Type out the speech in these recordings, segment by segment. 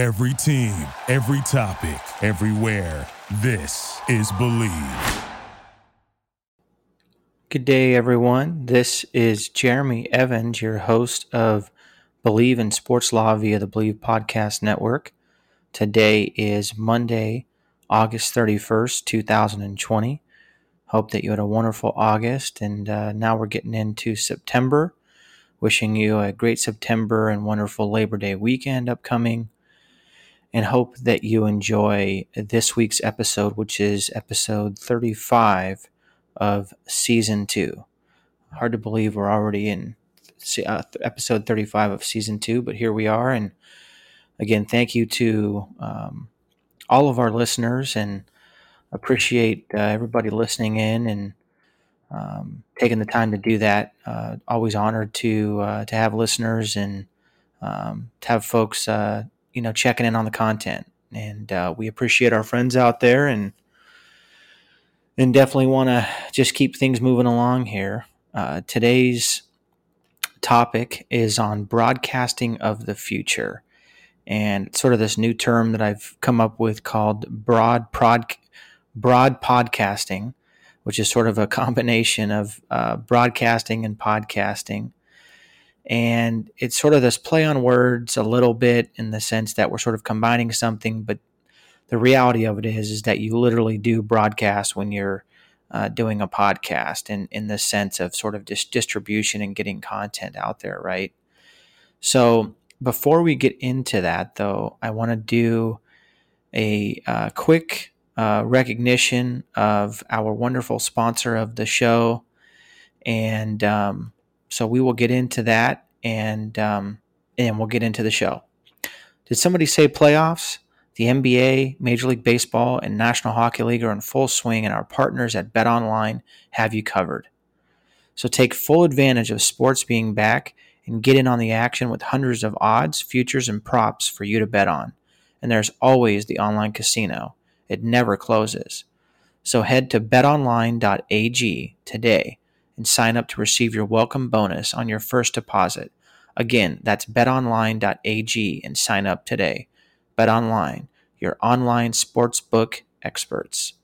Every team, every topic, everywhere. This is Bleav. Good day, everyone. This is Jeremy Evans, your host of Bleav in Sports Law via the Bleav Podcast Network. Today is Monday, August 31st, 2020. Hope that you had a wonderful August, and uh, now we're getting into September. Wishing you a great September and wonderful Labor Day weekend upcoming and hope that you enjoy this week's episode, which is episode 35 of season two. Hard to believe we're already in uh, episode 35 of season two, but here we are. And again, thank you to um, all of our listeners and appreciate uh, everybody listening in and um, taking the time to do that. Uh, always honored to uh, to have listeners and um, to have folks uh, you know checking in on the content. And uh, we appreciate our friends out there and and definitely want to just keep things moving along here. Uh, today's topic is on broadcasting of the future. And sort of this new term that i've come up with called broad prod broad podcasting which is sort of a combination of uh, broadcasting and podcasting and it's sort of this play on words a little bit in the sense that we're sort of combining something, but the reality of it is is that you literally do broadcast when you're uh, doing a podcast and in the sense of sort of just distribution and getting content out there, right? So before we get into that, though, I want to do a uh, quick uh, recognition of our wonderful sponsor of the show, and um, so we will get into that and um, and we'll get into the show. Did somebody say playoffs? The NBA, Major League Baseball, and National Hockey League are in full swing, and our partners at Bet Online have you covered. So take full advantage of sports being back and get in on the action with hundreds of odds, futures, and props for you to bet on. And there's always the online casino. It never closes. So head to betonline.ag today and sign up to receive your welcome bonus on your first deposit. Again, that's betonline.ag and sign up today. BetOnline, your online sportsbook experts.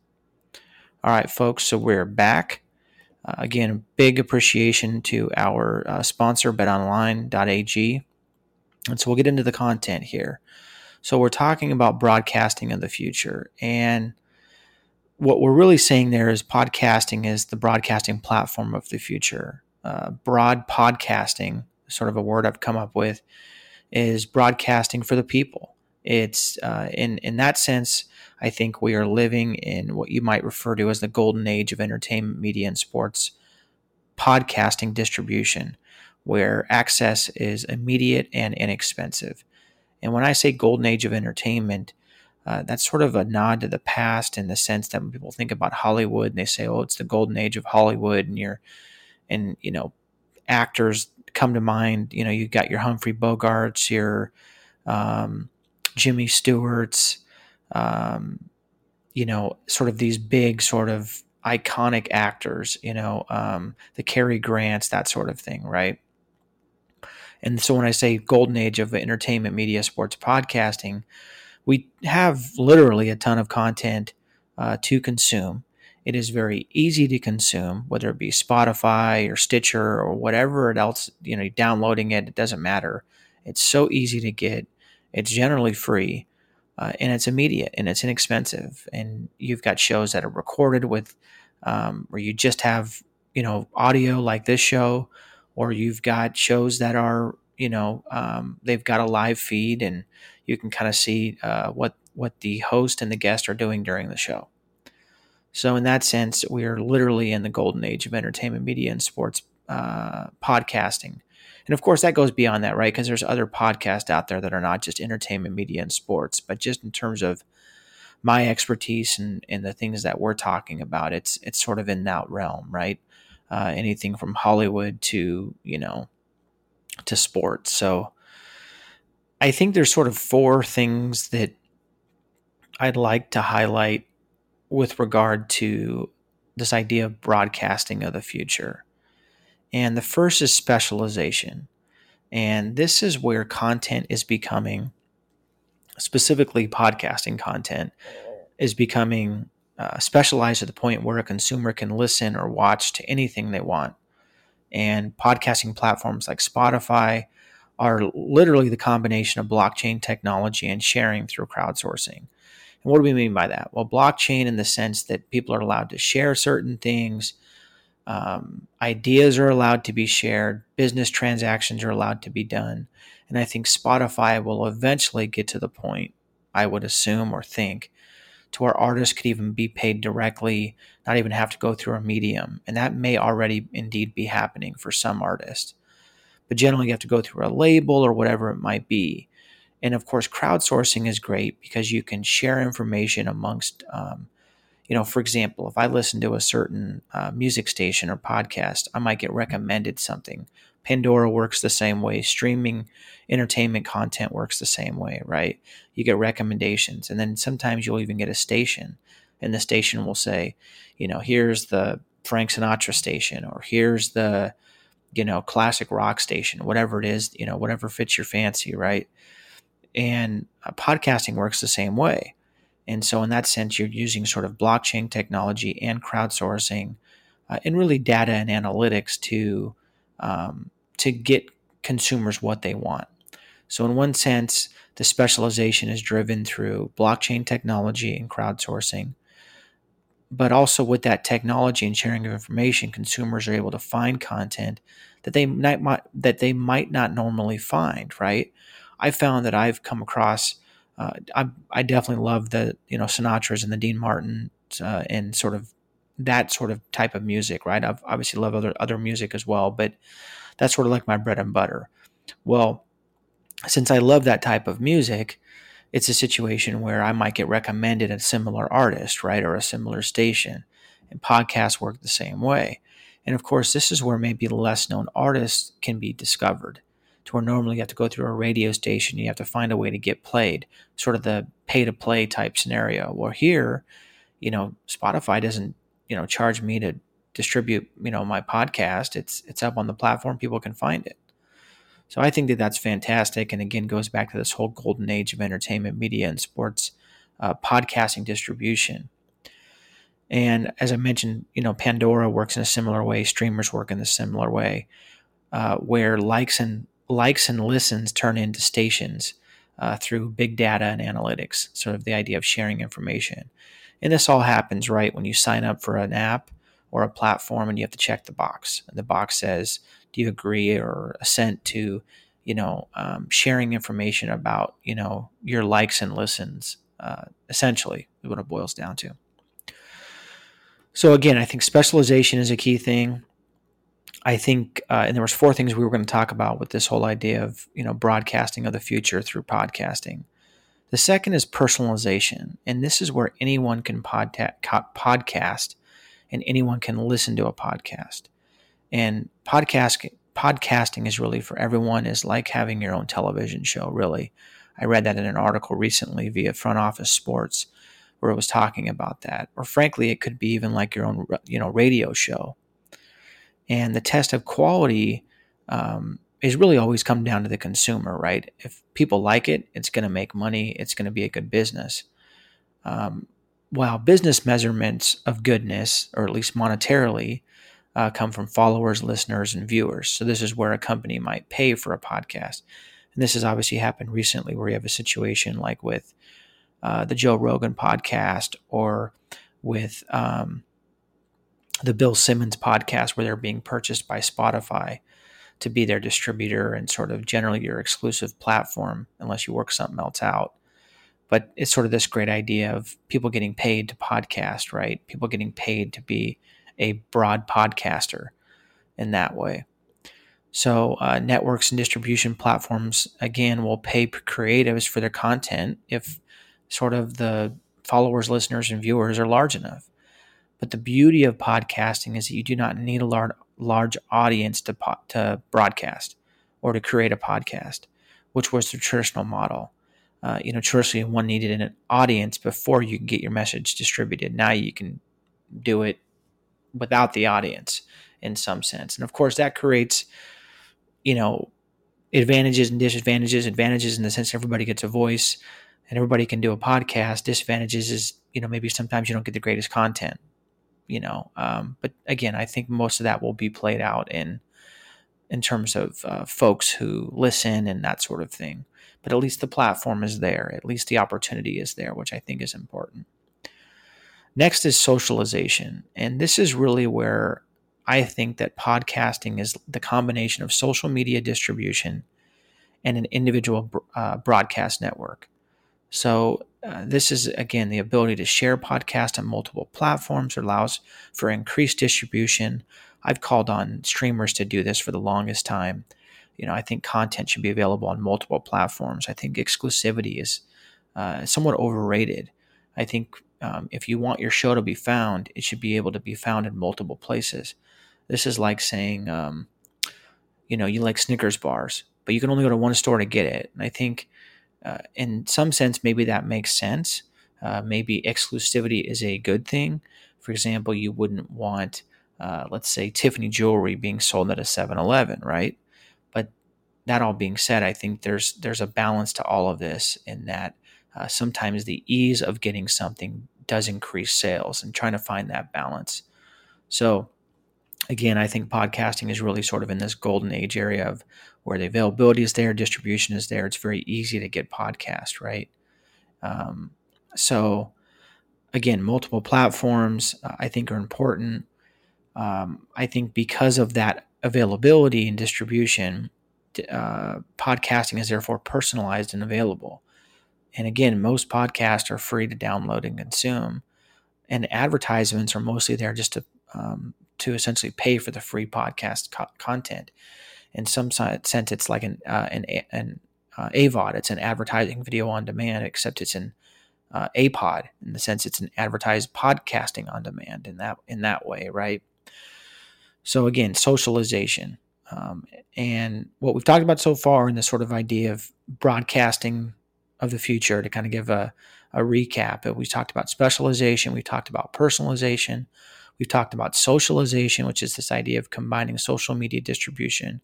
All right, folks, so we're back. Uh, again, big appreciation to our uh, sponsor, betonline.ag. And so we'll get into the content here. So we're talking about broadcasting of the future. And what we're really saying there is podcasting is the broadcasting platform of the future. Uh, broad podcasting, sort of a word I've come up with, is broadcasting for the people. It's uh, in in that sense, I think we are living in what you might refer to as the golden age of entertainment, media, and sports podcasting distribution, where access is immediate and inexpensive. And when I say golden age of entertainment, uh, that's sort of a nod to the past in the sense that when people think about Hollywood and they say, "Oh, it's the golden age of Hollywood," and you're, and you know, actors come to mind. You know, you got your Humphrey Bogarts, your um, Jimmy Stewart's, um, you know, sort of these big, sort of iconic actors. You know, um, the Cary Grants, that sort of thing, right? And so when I say golden age of entertainment, media, sports, podcasting we have literally a ton of content uh, to consume. It is very easy to consume, whether it be Spotify or Stitcher or whatever else, you know, downloading it, it doesn't matter. It's so easy to get. It's generally free uh, and it's immediate and it's inexpensive. And you've got shows that are recorded with, um, you just have, you know, audio like this show, or you've got shows that are, you know, um, they've got a live feed and you can kind of see uh, what what the host and the guest are doing during the show. So in that sense, we are literally in the golden age of entertainment media and sports uh, podcasting. And of course, that goes beyond that, right? Because there's other podcasts out there that are not just entertainment media and sports, but just in terms of my expertise and, and the things that we're talking about, it's it's sort of in that realm, right? Uh, anything from Hollywood to you know to sports. So I think there's sort of four things that I'd like to highlight with regard to this idea of broadcasting of the future. And the first is specialization. And this is where content is becoming specifically podcasting content, is becoming uh, specialized to the point where a consumer can listen or watch to anything they want. And podcasting platforms like Spotify are literally the combination of blockchain technology and sharing through crowdsourcing. And what do we mean by that? Well, blockchain in the sense that people are allowed to share certain things, um, ideas are allowed to be shared, business transactions are allowed to be done. And I think Spotify will eventually get to the point, I would assume or think, to where artists could even be paid directly, not even have to go through a medium. And that may already indeed be happening for some artists. But generally, you have to go through a label or whatever it might be. And of course, crowdsourcing is great because you can share information amongst um, you know, for example, if I listen to a certain uh, music station or podcast, I might get recommended something. Pandora works the same way. Streaming entertainment content works the same way, right? You get recommendations, and then sometimes you'll even get a station, and the station will say, you know, here's the Frank Sinatra station, or here's the, you know, classic rock station, whatever it is, you know, whatever fits your fancy, right? And uh, podcasting works the same way. And so, in that sense, you're using sort of blockchain technology and crowdsourcing uh, and really data and analytics to um, to get consumers what they want. So, in one sense, the specialization is driven through blockchain technology and crowdsourcing. But also, with that technology and sharing of information, consumers are able to find content that they might, that they might not normally find. Right? I found that I've come across uh, I, I definitely love the you know Sinatra's and the Dean Martin uh, and sort of that sort of type of music, right? I obviously love other other music as well, but that's sort of like my bread and butter. Well, since I love that type of music, it's a situation where I might get recommended a similar artist, right, or a similar station, and podcasts work the same way. And of course, this is where maybe less known artists can be discovered to where normally you have to go through a radio station, you have to find a way to get played, sort of the pay to play type scenario. Well, here, you know, Spotify doesn't, you know, charge me to distribute, you know, my podcast. It's it's up on the platform, people can find it. So I think that that's fantastic, and again goes back to this whole golden age of entertainment, media, and sports uh, podcasting distribution. And as I mentioned, you know, Pandora works in a similar way. Streamers work in a similar way, uh, where likes and likes and listens turn into stations uh, through big data and analytics, sort of the idea of sharing information. And this all happens right when you sign up for an app or a platform and you have to check the box. And the box says, do you agree or assent to, you know, um, sharing information about, you know, your likes and listens, uh, essentially, is what it boils down to. So again, I think specialization is a key thing. I think, uh, and there was four things we were going to talk about with this whole idea of you know broadcasting of the future through podcasting. The second is personalization, and this is where anyone can podcast, and anyone can listen to a podcast. And podcast podcasting is really for everyone. is like having your own television show. Really, I read that in an article recently via Front Office Sports, where it was talking about that. Or frankly, it could be even like your own you know radio show and the test of quality um, is really always come down to the consumer, right? If people like it, it's going to make money, it's going to be a good business. Um, while business measurements of goodness, or at least monetarily, uh, come from followers, listeners, and viewers. So this is where a company might pay for a podcast. And this has obviously happened recently where you have a situation like with uh, the Joe Rogan podcast or with um, the Bill Simmons podcast, where they're being purchased by Spotify to be their distributor and sort of generally your exclusive platform, unless you work something else out. But it's sort of this great idea of people getting paid to podcast, right? People getting paid to be a broad podcaster in that way. So, uh, networks and distribution platforms, again, will pay creatives for their content if sort of the followers, listeners, and viewers are large enough. But the beauty of podcasting is that you do not need a large, large audience to, po- to broadcast or to create a podcast, which was the traditional model. Uh, you know, traditionally one needed an audience before you can get your message distributed. Now you can do it without the audience in some sense. And of course, that creates, you know, advantages and disadvantages. Advantages in the sense everybody gets a voice, and everybody can do a podcast. Disadvantages is, you know, maybe sometimes you don't get the greatest content, you know. Um, but again, I think most of that will be played out in in terms of uh, folks who listen and that sort of thing. But at least the platform is there. At least the opportunity is there, which I think is important. Next is socialization, and this is really where I think that podcasting is the combination of social media distribution and an individual uh, broadcast network. So, uh, this is again the ability to share podcast on multiple platforms allows for increased distribution. I've called on streamers to do this for the longest time. You know, I think content should be available on multiple platforms. I think exclusivity is uh, somewhat overrated. I think um, if you want your show to be found, it should be able to be found in multiple places. This is like saying, um, you know, you like Snickers bars, but you can only go to one store to get it. And I think, uh, in some sense, maybe that makes sense. Uh, maybe exclusivity is a good thing. For example, you wouldn't want, uh, let's say, Tiffany jewelry being sold at a 7-Eleven, right? That all being said, I think there's there's a balance to all of this in that uh, sometimes the ease of getting something does increase sales, and trying to find that balance. So again, I think podcasting is really sort of in this golden age area of where the availability is there, distribution is there. It's very easy to get podcast, right? Um, so, again, multiple platforms uh, I think are important. Um, I think because of that availability and distribution, uh, podcasting is therefore personalized and available. And again, most podcasts are free to download and consume, and advertisements are mostly there just to um, to essentially pay for the free podcast co- content. In some sense, it's like an uh, an, an uh, AVOD. It's an advertising video on demand, except it's an uh, APOD in the sense it's an advertised podcasting on demand in that in that way, right? So again, socialization, um, and what we've talked about so far in this sort of idea of broadcasting of the future. To kind of give a a recap, we talked about specialization, we talked about personalization, We've talked about socialization, which is this idea of combining social media distribution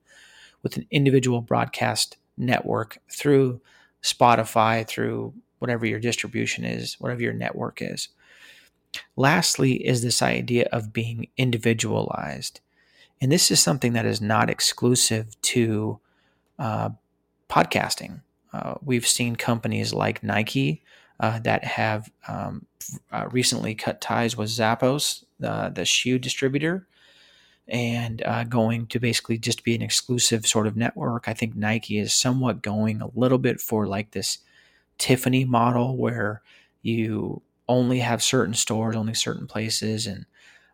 with an individual broadcast network through Spotify, through whatever your distribution is, whatever your network is. Lastly, is this idea of being individualized. And this is something that is not exclusive to uh, podcasting. Uh, we've seen companies like Nike uh, that have um, uh, recently cut ties with Zappos, the shoe distributor, and uh, going to basically just be an exclusive sort of network. I think Nike is somewhat going a little bit for like this Tiffany model where you only have certain stores, only certain places, and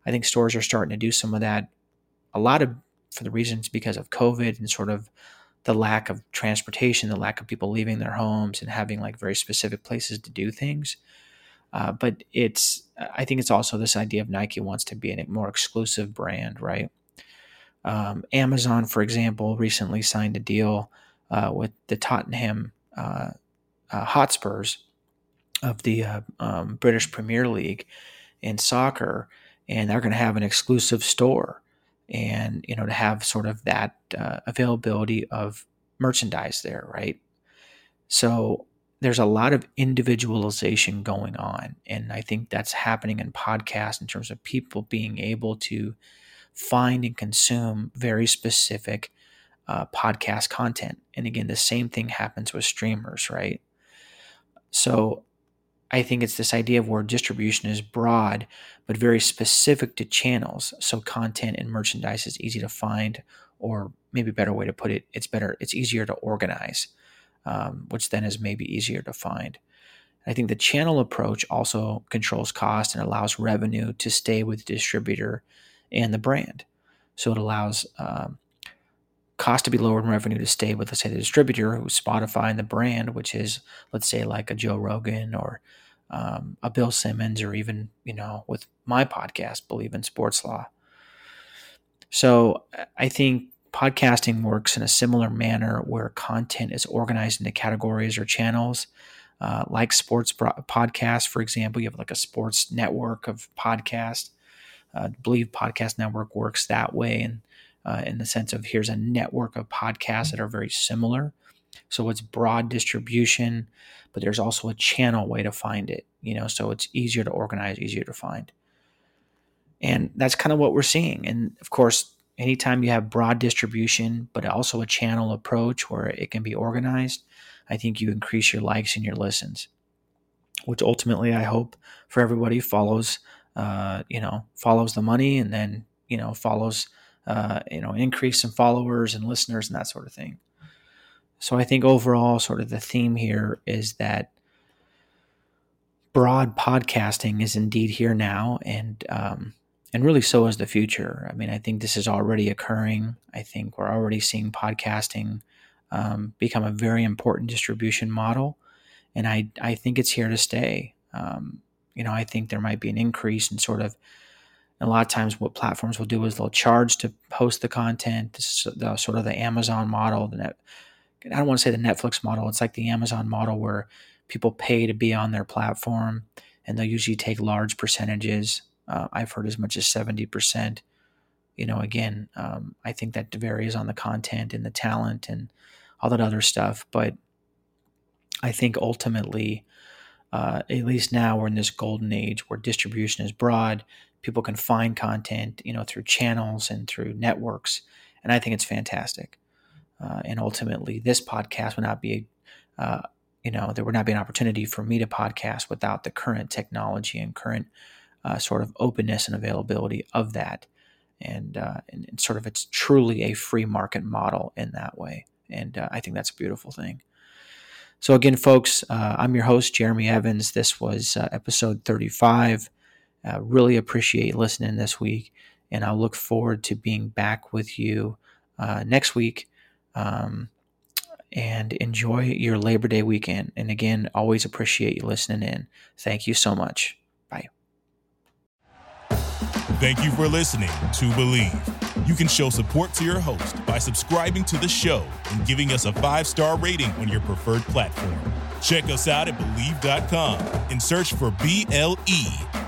I think stores are starting to do some of that. A lot of for the reasons because of COVID and sort of the lack of transportation, the lack of people leaving their homes and having like very specific places to do things. Uh, but it's, I think it's also this idea of Nike wants to be a more exclusive brand, right? Um, Amazon, for example, recently signed a deal uh, with the Tottenham uh, uh Hotspurs of the uh, um, British Premier League in soccer, and they're going to have an exclusive store and you know to have sort of that uh, availability of merchandise there right? So there's a lot of individualization going on and i think that's happening in podcasts in terms of people being able to find and consume very specific uh, podcast content. And again the same thing happens with streamers right? So I think it's this idea of where distribution is broad, but very specific to channels. So content and merchandise is easy to find, or maybe better way to put it, it's better, it's easier to organize, um, which then is maybe easier to find. I think the channel approach also controls cost and allows revenue to stay with the distributor and the brand. So it allows um, cost to be lower and revenue to stay with, let's say, the distributor, who's Spotify and the brand, which is, let's say, like a Joe Rogan or um, a Bill Simmons, or even, you know, with my podcast, Bleav in Sports Law. So I think podcasting works in a similar manner where content is organized into categories or channels. Uh, like sports podcasts, for example, you have like a sports network of podcasts. Uh, Bleav Podcast Network works that way, and uh, in the sense of here's a network of podcasts that are very similar. So it's broad distribution, but there's also a channel way to find it, you know, so it's easier to organize, easier to find. And that's kind of what we're seeing. And of course, anytime you have broad distribution, but also a channel approach where it can be organized, I think you increase your likes and your listens, which ultimately I hope for everybody follows, uh, you know, follows the money and then, you know, follows, uh, you know, increase in followers and listeners and that sort of thing. So I think overall, sort of the theme here is that broad podcasting is indeed here now, and um, and really so is the future. I mean, I think this is already occurring. I think we're already seeing podcasting um, become a very important distribution model, and I I think it's here to stay. Um, you know, I think there might be an increase in sort of. A lot of times, what platforms will do is they'll charge to post the content. This is the, sort of the Amazon model. The net, I don't want to say the Netflix model. It's like the Amazon model where people pay to be on their platform, and they'll usually take large percentages uh, I've heard as much as 70%. You know, again, um, I think that varies on the content and the talent and all that other stuff. But I think ultimately, uh, at least now we're in this golden age where distribution is broad. People can find content, you know, through channels and through networks, and I think it's fantastic. Uh, and ultimately, this podcast would not be, uh, you know, there would not be an opportunity for me to podcast without the current technology and current uh, sort of openness and availability of that. And, uh, and, and, sort of it's truly a free market model in that way. And uh, I think that's a beautiful thing. So, again, folks, uh, I'm your host, Jeremy Evans. This was episode 35. Uh, really appreciate listening this week. And I'll look forward to being back with you next week. Um, and enjoy your Labor Day weekend. And again, always appreciate you listening in. Thank you so much. Bye. Thank you for listening to Bleav. You can show support to your host by subscribing to the show and giving us a five star rating on your preferred platform. Check us out at Bleav.com and search for B L E